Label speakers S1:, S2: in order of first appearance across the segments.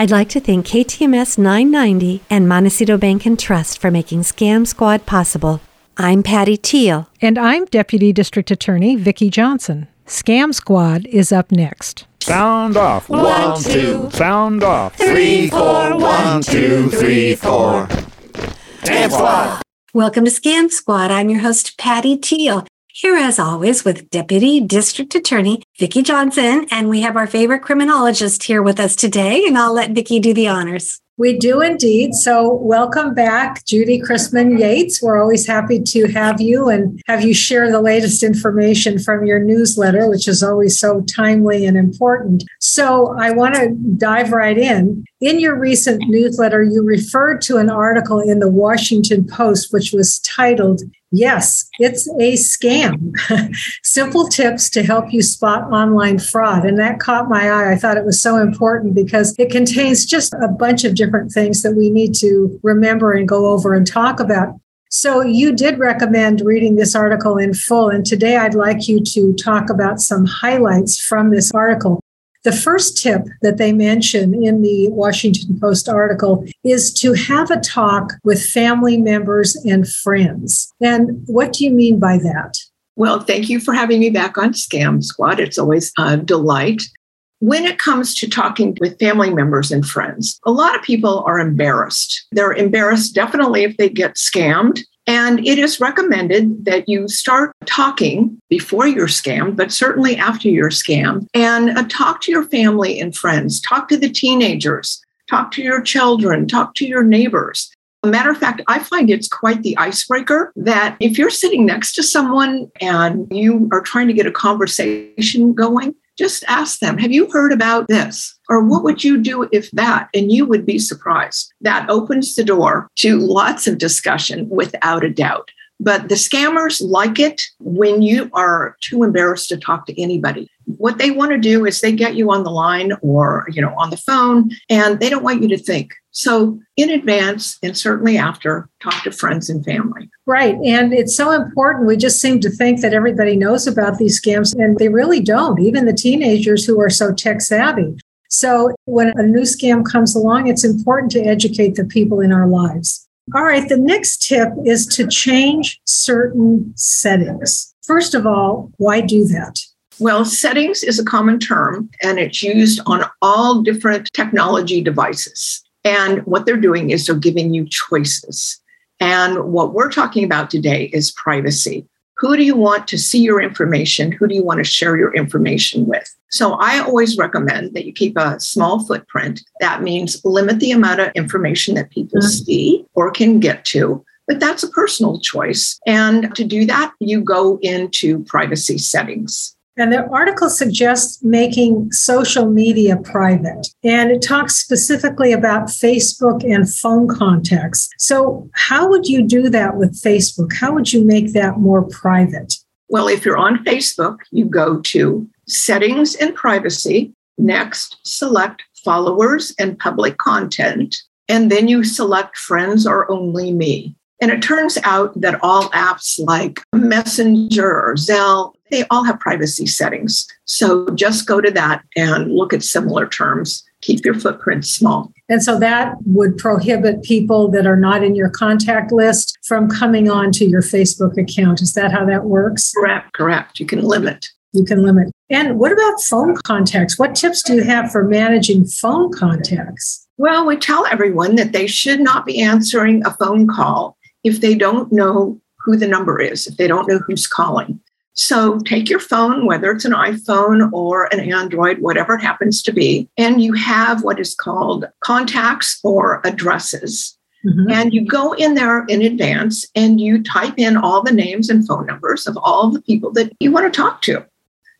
S1: I'd like to thank KTMS 990 and Montecito Bank and Trust for making Scam Squad possible. I'm Patti Teel.
S2: And I'm Deputy District Attorney Vicki Johnson. Scam Squad is up next.
S3: Sound off.
S4: One, two.
S3: Sound off.
S4: Three, four. One, two, three, four. Scam Squad.
S1: Welcome to Scam Squad. I'm your host, Patti Teel. Here, as always, with Deputy District Attorney Vicki Johnson, and we have our favorite criminologist here with us today, and I'll let Vicki do the honors.
S2: We do indeed. So, welcome back, Judy Chrisman Yates. We're always happy to have you and have you share the latest information from your newsletter, which is always so timely and important. So, I want to dive right in. In your recent newsletter, you referred to an article in the Washington Post, which was titled, Yes, it's a scam. Simple tips to help you spot online fraud. And that caught my eye. I thought it was so important because it contains just a bunch of different things that we need to remember and go over and talk about. So, you did recommend reading this article in full. And today I'd like you to talk about some highlights from this article. The first tip that they mention in the Washington Post article is to have a talk with family members and friends. And what do you mean by that?
S5: Well, thank you for having me back on Scam Squad. It's always a delight. When it comes to talking with family members and friends, a lot of people are embarrassed. They're embarrassed definitely if they get scammed. And it is recommended that you start talking before you're scammed, but certainly after you're scammed, and uh, talk to your family and friends, talk to the teenagers, talk to your children, talk to your neighbors. A matter of fact, I find it's quite the icebreaker that if you're sitting next to someone and you are trying to get a conversation going, just ask them, Have you heard about this? Or what would you do if that? And you would be surprised. That opens the door to lots of discussion without a doubt. But the scammers like it when you are too embarrassed to talk to anybody. What they want to do is they get you on the line or, you know, on the phone and they don't want you to think. So, in advance and certainly after, talk to friends and family.
S2: Right. And it's so important. We just seem to think that everybody knows about these scams, and they really don't, even the teenagers who are so tech savvy. So, when a new scam comes along, it's important to educate the people in our lives. All right. The next tip is to change certain settings. First of all, why do that?
S5: Well, settings is a common term and it's used on all different technology devices. And what they're doing is they're giving you choices. And what we're talking about today is privacy. Who do you want to see your information? Who do you want to share your information with? So I always recommend that you keep a small footprint. That means limit the amount of information that people mm-hmm. see or can get to. But that's a personal choice. And to do that, you go into privacy settings.
S2: And the article suggests making social media private. And it talks specifically about Facebook and phone contacts. So, how would you do that with Facebook? How would you make that more private?
S5: Well, if you're on Facebook, you go to settings and privacy. Next, select followers and public content. And then you select friends or only me. And it turns out that all apps like Messenger or Zelle, they all have privacy settings. So just go to that and look at similar terms. Keep your footprint small.
S2: And so that would prohibit people that are not in your contact list from coming on to your Facebook account. Is that how that works?
S5: Correct, correct. You can limit.
S2: You can limit. And what about phone contacts? What tips do you have for managing phone contacts?
S5: Well, we tell everyone that they should not be answering a phone call if they don't know who the number is, if they don't know who's calling. So take your phone, whether it's an iPhone or an Android, whatever it happens to be, and you have what is called contacts or addresses. Mm-hmm. And you go in there in advance and you type in all the names and phone numbers of all the people that you want to talk to.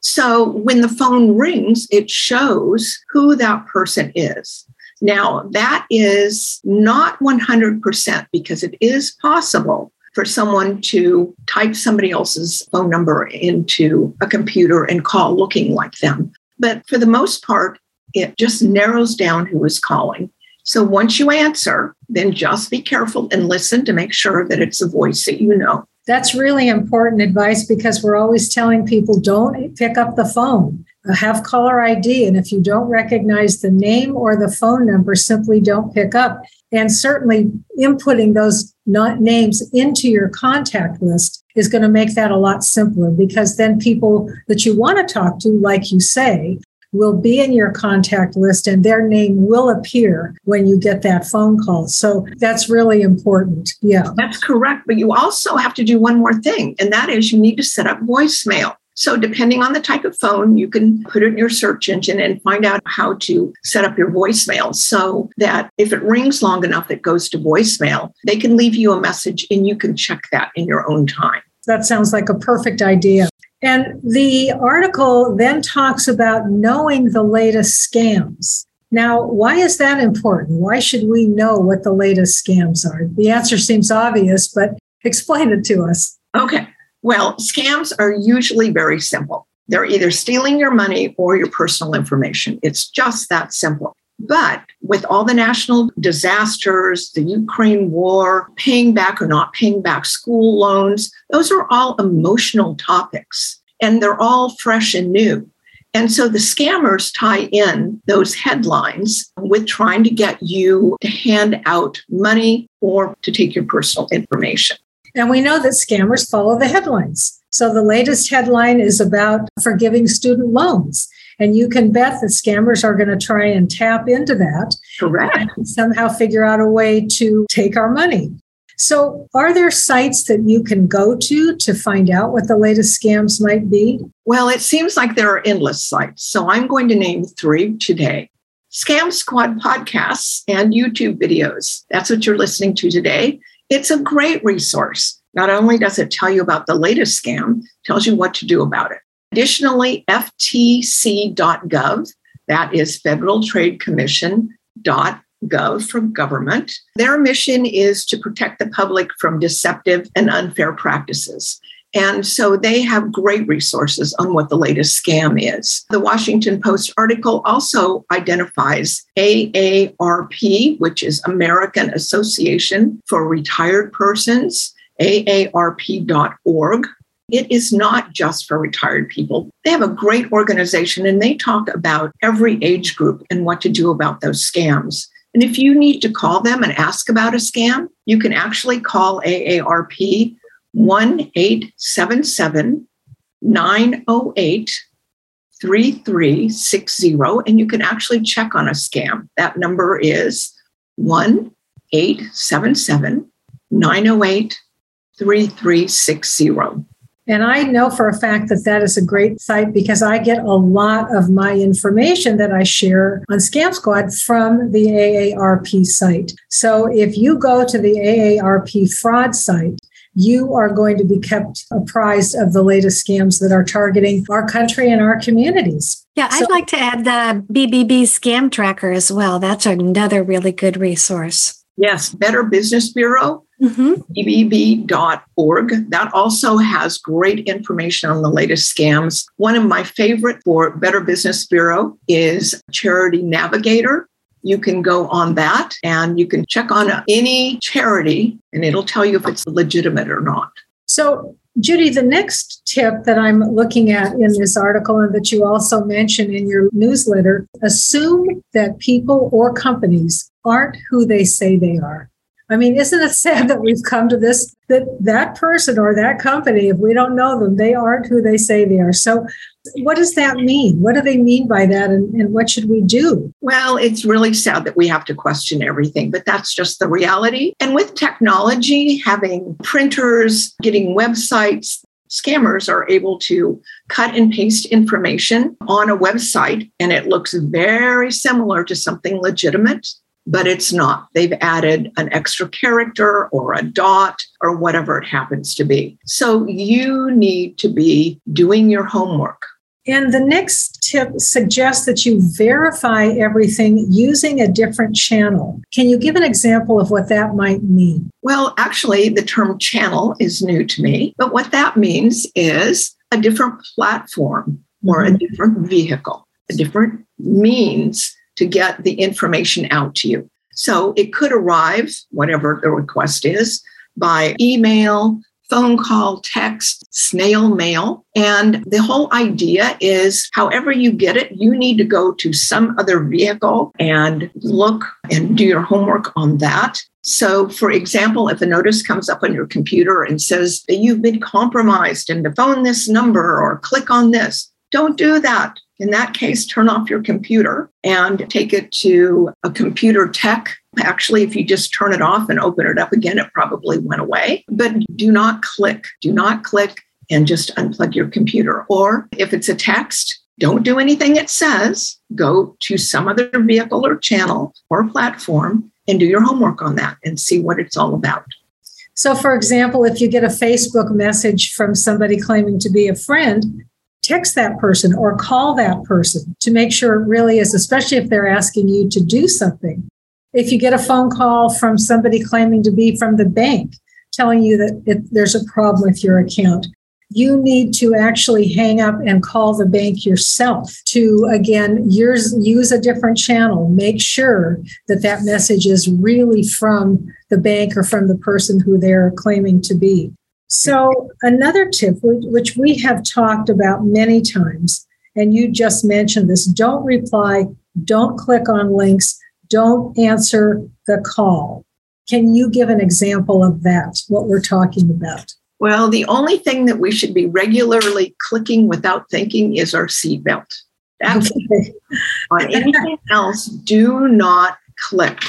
S5: So when the phone rings, it shows who that person is. Now, that is not 100% because it is possible for someone to type somebody else's phone number into a computer and call looking like them. But for the most part, it just narrows down who is calling. So once you answer, then just be careful and listen to make sure that it's a voice that you know.
S2: That's really important advice because we're always telling people don't pick up the phone. Uh, have caller ID. And if you don't recognize the name or the phone number, simply don't pick up. And certainly inputting those not names into your contact list is going to make that a lot simpler because then people that you want to talk to, like you say, will be in your contact list and their name will appear when you get that phone call. So that's really important. Yeah.
S5: That's correct. But you also have to do one more thing, and that is you need to set up voicemail. So, depending on the type of phone, you can put it in your search engine and find out how to set up your voicemail so that if it rings long enough, it goes to voicemail. They can leave you a message and you can check that in your own time.
S2: That sounds like a perfect idea. And the article then talks about knowing the latest scams. Now, why is that important? Why should we know what the latest scams are? The answer seems obvious, but explain it to us.
S5: Okay. Well, scams are usually very simple. They're either stealing your money or your personal information. It's just that simple. But with all the national disasters, the Ukraine war, paying back or not paying back school loans, those are all emotional topics and they're all fresh and new. And so the scammers tie in those headlines with trying to get you to hand out money or to take your personal information.
S2: And we know that scammers follow the headlines. So the latest headline is about forgiving student loans. And you can bet that scammers are going to try and tap into that.
S5: Correct.
S2: And somehow figure out a way to take our money. So, are there sites that you can go to to find out what the latest scams might be?
S5: Well, it seems like there are endless sites. So, I'm going to name three today Scam Squad podcasts and YouTube videos. That's what you're listening to today. It's a great resource. Not only does it tell you about the latest scam, tells you what to do about it. Additionally, ftc.gov, that is Federal Trade Commission dot gov for government. Their mission is to protect the public from deceptive and unfair practices. And so they have great resources on what the latest scam is. The Washington Post article also identifies AARP, which is American Association for Retired Persons, AARP.org. It is not just for retired people. They have a great organization and they talk about every age group and what to do about those scams. And if you need to call them and ask about a scam, you can actually call AARP 1 877 908 3360 and you can actually check on a scam. That number is 1 877 908 3360.
S2: And I know for a fact that that is a great site because I get a lot of my information that I share on Scam Squad from the AARP site. So if you go to the AARP fraud site, you are going to be kept apprised of the latest scams that are targeting our country and our communities.
S1: Yeah, I'd like to add the BBB scam tracker as well. That's another really good resource.
S5: Yes, Better Business Bureau mm-hmm. bbb.org. That also has great information on the latest scams. One of my favorite for Better Business Bureau is Charity Navigator. You can go on that and you can check on any charity and it'll tell you if it's legitimate or not.
S2: So, Judy, the next tip that I'm looking at in this article and that you also mention in your newsletter assume that people or companies aren't who they say they are. I mean, isn't it sad that we've come to this that that person or that company, if we don't know them, they aren't who they say they are. So, what does that mean? What do they mean by that? And, and what should we do?
S5: Well, it's really sad that we have to question everything, but that's just the reality. And with technology, having printers, getting websites, scammers are able to cut and paste information on a website and it looks very similar to something legitimate but it's not. They've added an extra character or a dot or whatever it happens to be. So you need to be doing your homework.
S2: And the next tip suggests that you verify everything using a different channel. Can you give an example of what that might mean?
S5: Well, actually, the term channel is new to me, but what that means is a different platform or a mm-hmm. different vehicle, a different means to get the information out to you. So it could arrive, whatever the request is, by email, phone call, text, snail mail. And the whole idea is however you get it, you need to go to some other vehicle and look and do your homework on that. So, for example, if a notice comes up on your computer and says that you've been compromised and to phone this number or click on this, don't do that. In that case, turn off your computer and take it to a computer tech. Actually, if you just turn it off and open it up again, it probably went away. But do not click. Do not click and just unplug your computer. Or if it's a text, don't do anything it says. Go to some other vehicle or channel or platform and do your homework on that and see what it's all about.
S2: So, for example, if you get a Facebook message from somebody claiming to be a friend, text that person or call that person to make sure it really is, especially if they're asking you to do something. If you get a phone call from somebody claiming to be from the bank telling you that it, there's a problem with your account, you need to actually hang up and call the bank yourself to again use, use a different channel make sure that that message is really from the bank or from the person who they're claiming to be so another tip which we have talked about many times and you just mentioned this don't reply don't click on links don't answer the call can you give an example of that what we're talking about
S5: well, the only thing that we should be regularly clicking without thinking is our seatbelt. That's okay. on anything else, do not click.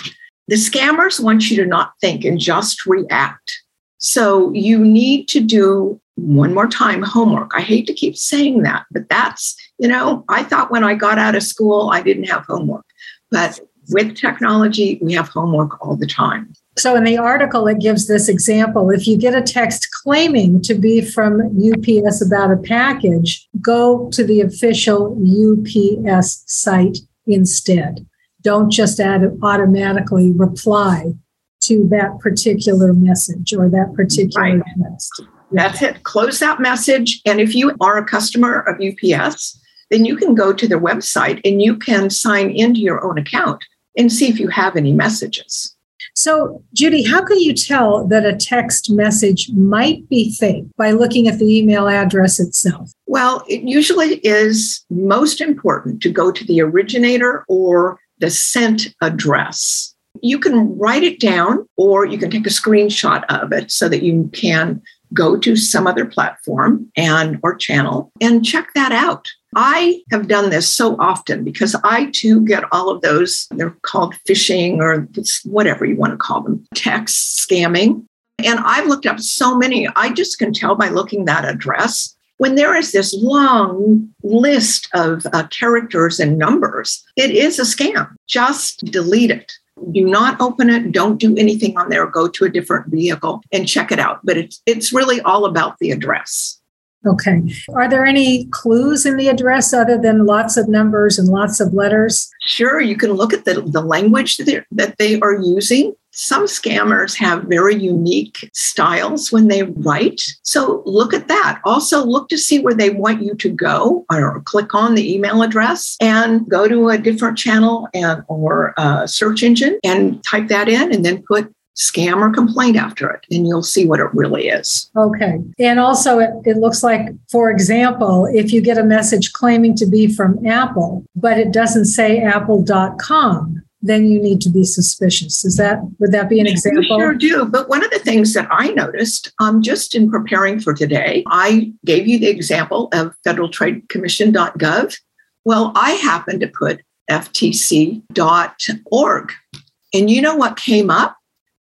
S5: The scammers want you to not think and just react. So you need to do one more time homework. I hate to keep saying that, but that's, you know, I thought when I got out of school, I didn't have homework. But with technology, we have homework all the time.
S2: So, in the article, it gives this example. If you get a text claiming to be from UPS about a package, go to the official UPS site instead. Don't just automatically reply to that particular message or that particular right. text.
S5: That's it. Close that message. And if you are a customer of UPS, then you can go to their website and you can sign into your own account and see if you have any messages.
S2: So, Judy, how can you tell that a text message might be fake by looking at the email address itself?
S5: Well, it usually is most important to go to the originator or the sent address. You can write it down or you can take a screenshot of it so that you can go to some other platform and or channel and check that out. I have done this so often because I too get all of those, they're called phishing or whatever you want to call them, text scamming. And I've looked up so many, I just can tell by looking that address. When there is this long list of uh, characters and numbers, it is a scam. Just delete it. Do not open it. Don't do anything on there. Go to a different vehicle and check it out. But it's it's really all about the address.
S2: Okay. Are there any clues in the address other than lots of numbers and lots of letters?
S5: Sure. You can look at the, the language that, they are using. Some scammers have very unique styles when they write. So look at that. Also, look to see where they want you to go or click on the email address and go to a different channel and or search engine and type that in and then put scam or complaint after it, and you'll see what it really is.
S2: Okay. And also, it, it looks like, for example, if you get a message claiming to be from Apple, but it doesn't say apple.com, then you need to be suspicious. Is that would that be an example?
S5: You sure do. But one of the things that I noticed, um, just in preparing for today, I gave you the example of federaltradecommission.gov. Well, I happened to put ftc.org. And you know what came up?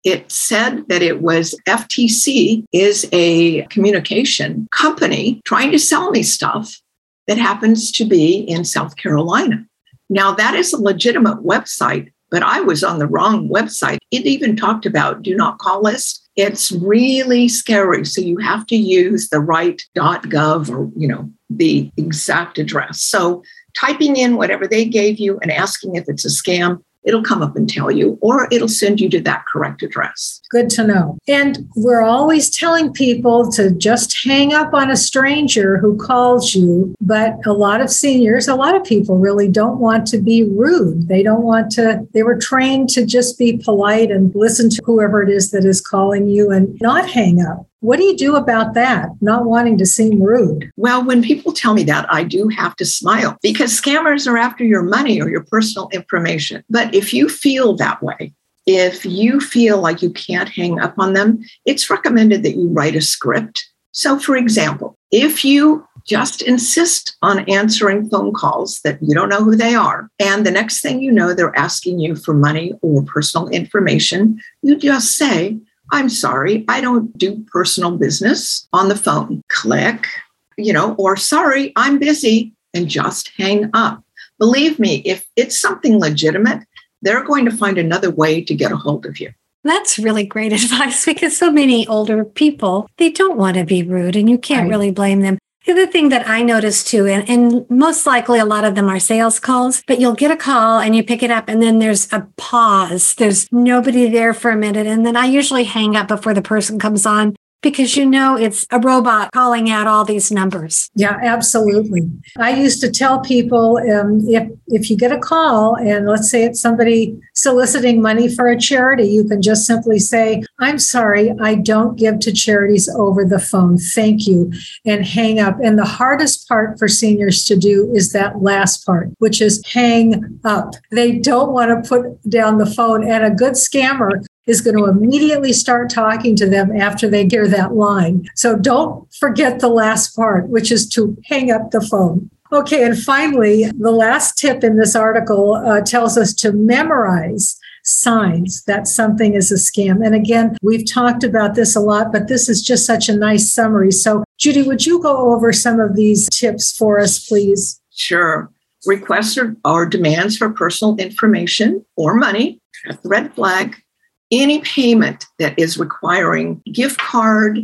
S5: It said that it was FTC is a communication company trying to sell me stuff that happens to be in South Carolina. Now, that is a legitimate website, but I was on the wrong website. It even talked about do not call list. It's really scary. So you have to use the right .gov or, you know, the exact address. So typing in whatever they gave you and asking if it's a scam it'll come up and tell you, or it'll send you to that correct address.
S2: Good to know. And we're always telling people to just hang up on a stranger who calls you. But a lot of seniors, a lot of people really don't want to be rude. They don't want to, they were trained to just be polite and listen to whoever it is that is calling you and not hang up. What do you do about that? Not wanting to seem rude.
S5: Well, when people tell me that, I do have to smile because scammers are after your money or your personal information. But if you feel that way, if you feel like you can't hang up on them, it's recommended that you write a script. So, for example, if you just insist on answering phone calls that you don't know who they are, and the next thing you know, they're asking you for money or personal information, you just say, I'm sorry, I don't do personal business on the phone. Click, you know, or sorry, I'm busy, and just hang up. Believe me, if it's something legitimate, they're going to find another way to get a hold of you.
S1: That's really great advice because so many older people, they don't want to be rude and you can't right. really blame them. The other thing that I noticed too, and, and, most likely a lot of them are sales calls, but you'll get a call and you pick it up and then there's a pause. There's nobody there for a minute. And then I usually hang up before the person comes on because you know it's a robot calling out all these numbers.
S2: Yeah, absolutely. I used to tell people um, if if you get a call and let's say it's somebody soliciting money for a charity, you can just simply say, "I'm sorry, I don't give to charities over the phone. Thank you," and hang up. And the hardest part for seniors to do is that last part, which is hang up. They don't want to put down the phone, and a good scammer is going to immediately start talking to them after they hear that line. So don't forget the last part, which is to hang up the phone. Okay, and finally, the last tip in this article uh, tells us to memorize signs that something is a scam. And again, we've talked about this a lot, but this is just such a nice summary. So, Judy, would you go over some of these tips for us, please?
S5: Sure. Requests or, demands for personal information or money, red flag, any payment that is requiring gift card,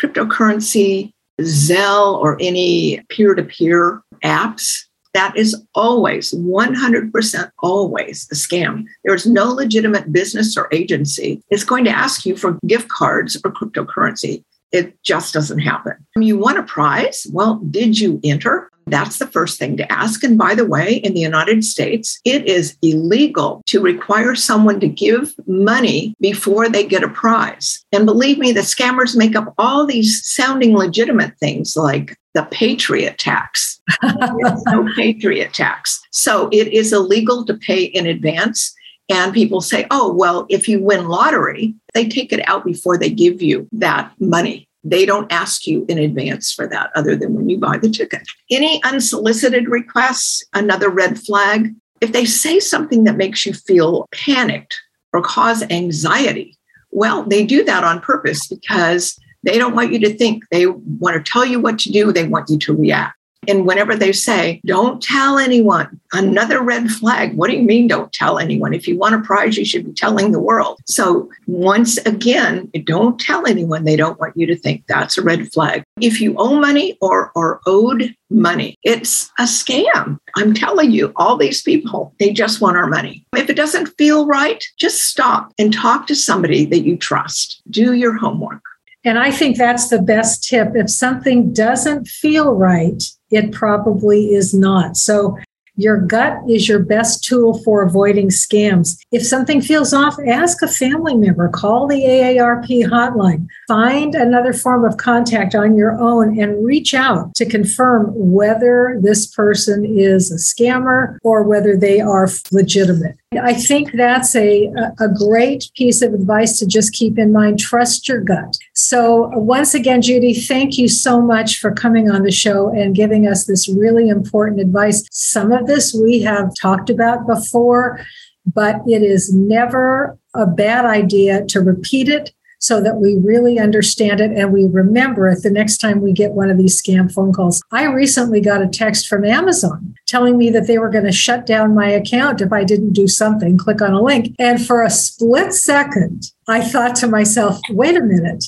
S5: cryptocurrency, Zelle, or any peer to peer apps, that is always 100% always a scam. There's no legitimate business or agency that's going to ask you for gift cards or cryptocurrency. It just doesn't happen. You won a prize? Well, did you enter? That's the first thing to ask. And by the way, in the United States, it is illegal to require someone to give money before they get a prize. And believe me, the scammers make up all these sounding legitimate things like the Patriot tax. no Patriot tax. So it is illegal to pay in advance. And people say, oh, well, if you win lottery, they take it out before they give you that money. They don't ask you in advance for that other than when you buy the ticket. Any unsolicited requests, another red flag. If they say something that makes you feel panicked or cause anxiety, well, they do that on purpose because they don't want you to think. They want to tell you what to do, they want you to react. And whenever they say, don't tell anyone, another red flag. What do you mean, don't tell anyone? If you want a prize, you should be telling the world. So, once again, don't tell anyone. They don't want you to think that's a red flag. If you owe money or are owed money, it's a scam. I'm telling you, all these people, they just want our money. If it doesn't feel right, just stop and talk to somebody that you trust. Do your homework.
S2: And I think that's the best tip. If something doesn't feel right, it probably is not. So your gut is your best tool for avoiding scams. If something feels off, ask a family member, call the AARP hotline, find another form of contact on your own and reach out to confirm whether this person is a scammer or whether they are legitimate. I think that's a, a great piece of advice to just keep in mind. Trust your gut. So, once again, Judy, thank you so much for coming on the show and giving us this really important advice. Some of this we have talked about before, but it is never a bad idea to repeat it so that we really understand it and we remember it the next time we get one of these scam phone calls. I recently got a text from Amazon telling me that they were going to shut down my account if I didn't do something, click on a link. And for a split second, I thought to myself, wait a minute,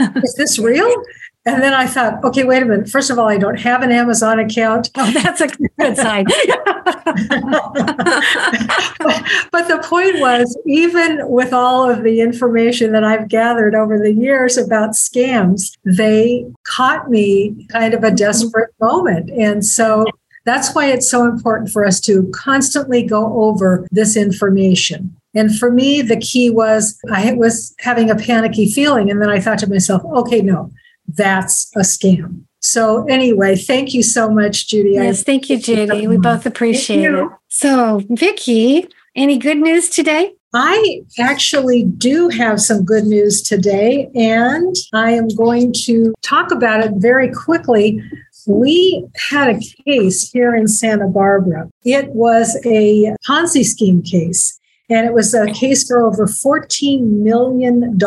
S2: is this real? And then I thought, okay, wait a minute. First of all, I don't have an Amazon account.
S1: Oh, that's a good sign.
S2: but the point was, even with all of the information that I've gathered over the years about scams, they caught me kind of a desperate moment. And so that's why it's so important for us to constantly go over this information. And for me, the key was I was having a panicky feeling. And then I thought to myself, okay, no, that's a scam. So anyway, thank you so much, Judy.
S1: Yes, thank you, Judy. We both appreciate it. So, Vicki, any good news today?
S2: I actually do have some good news today, and I am going to talk about it very quickly. We had a case here in Santa Barbara. It was a Ponzi scheme case, and it was a case for over $14 million.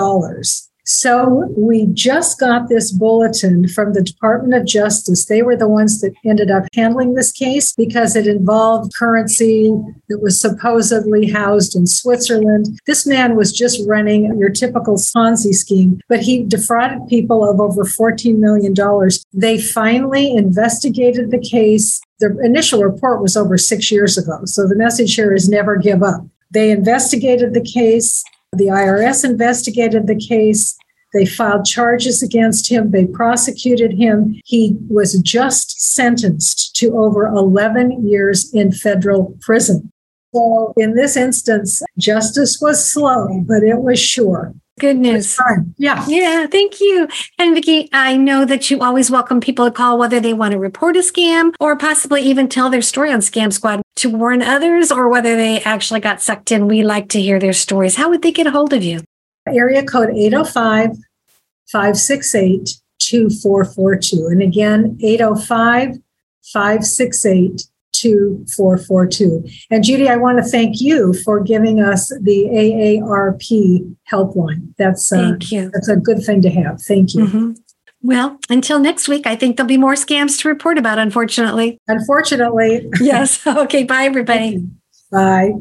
S2: So we just got this bulletin from the Department of Justice. They were the ones that ended up handling this case because it involved currency that was supposedly housed in Switzerland. This man was just running your typical Ponzi scheme, but he defrauded people of over $14 million. They finally investigated the case. The initial report was over six years ago. So the message here is never give up. They investigated the case. The IRS investigated the case. They filed charges against him. They prosecuted him. He was just sentenced to over 11 years in federal prison. So, in this instance, justice was slow, but it was sure.
S1: Good news.
S2: Yeah.
S1: Yeah. Thank you. And Vicki, I know that you always welcome people to call whether they want to report a scam or possibly even tell their story on Scam Squad to warn others or whether they actually got sucked in. We like to hear their stories. How would they get a hold of you?
S2: Area code 805 568 2442. And again, 805 568 2442. And Judy, I want to thank you for giving us the AARP helpline. That's, uh,
S1: thank you.
S2: that's a good thing to have. Thank you.
S1: Mm-hmm. Well, until next week, I think there'll be more scams to report about, unfortunately.
S2: Unfortunately.
S1: yes. Okay. Bye, everybody.
S2: Bye.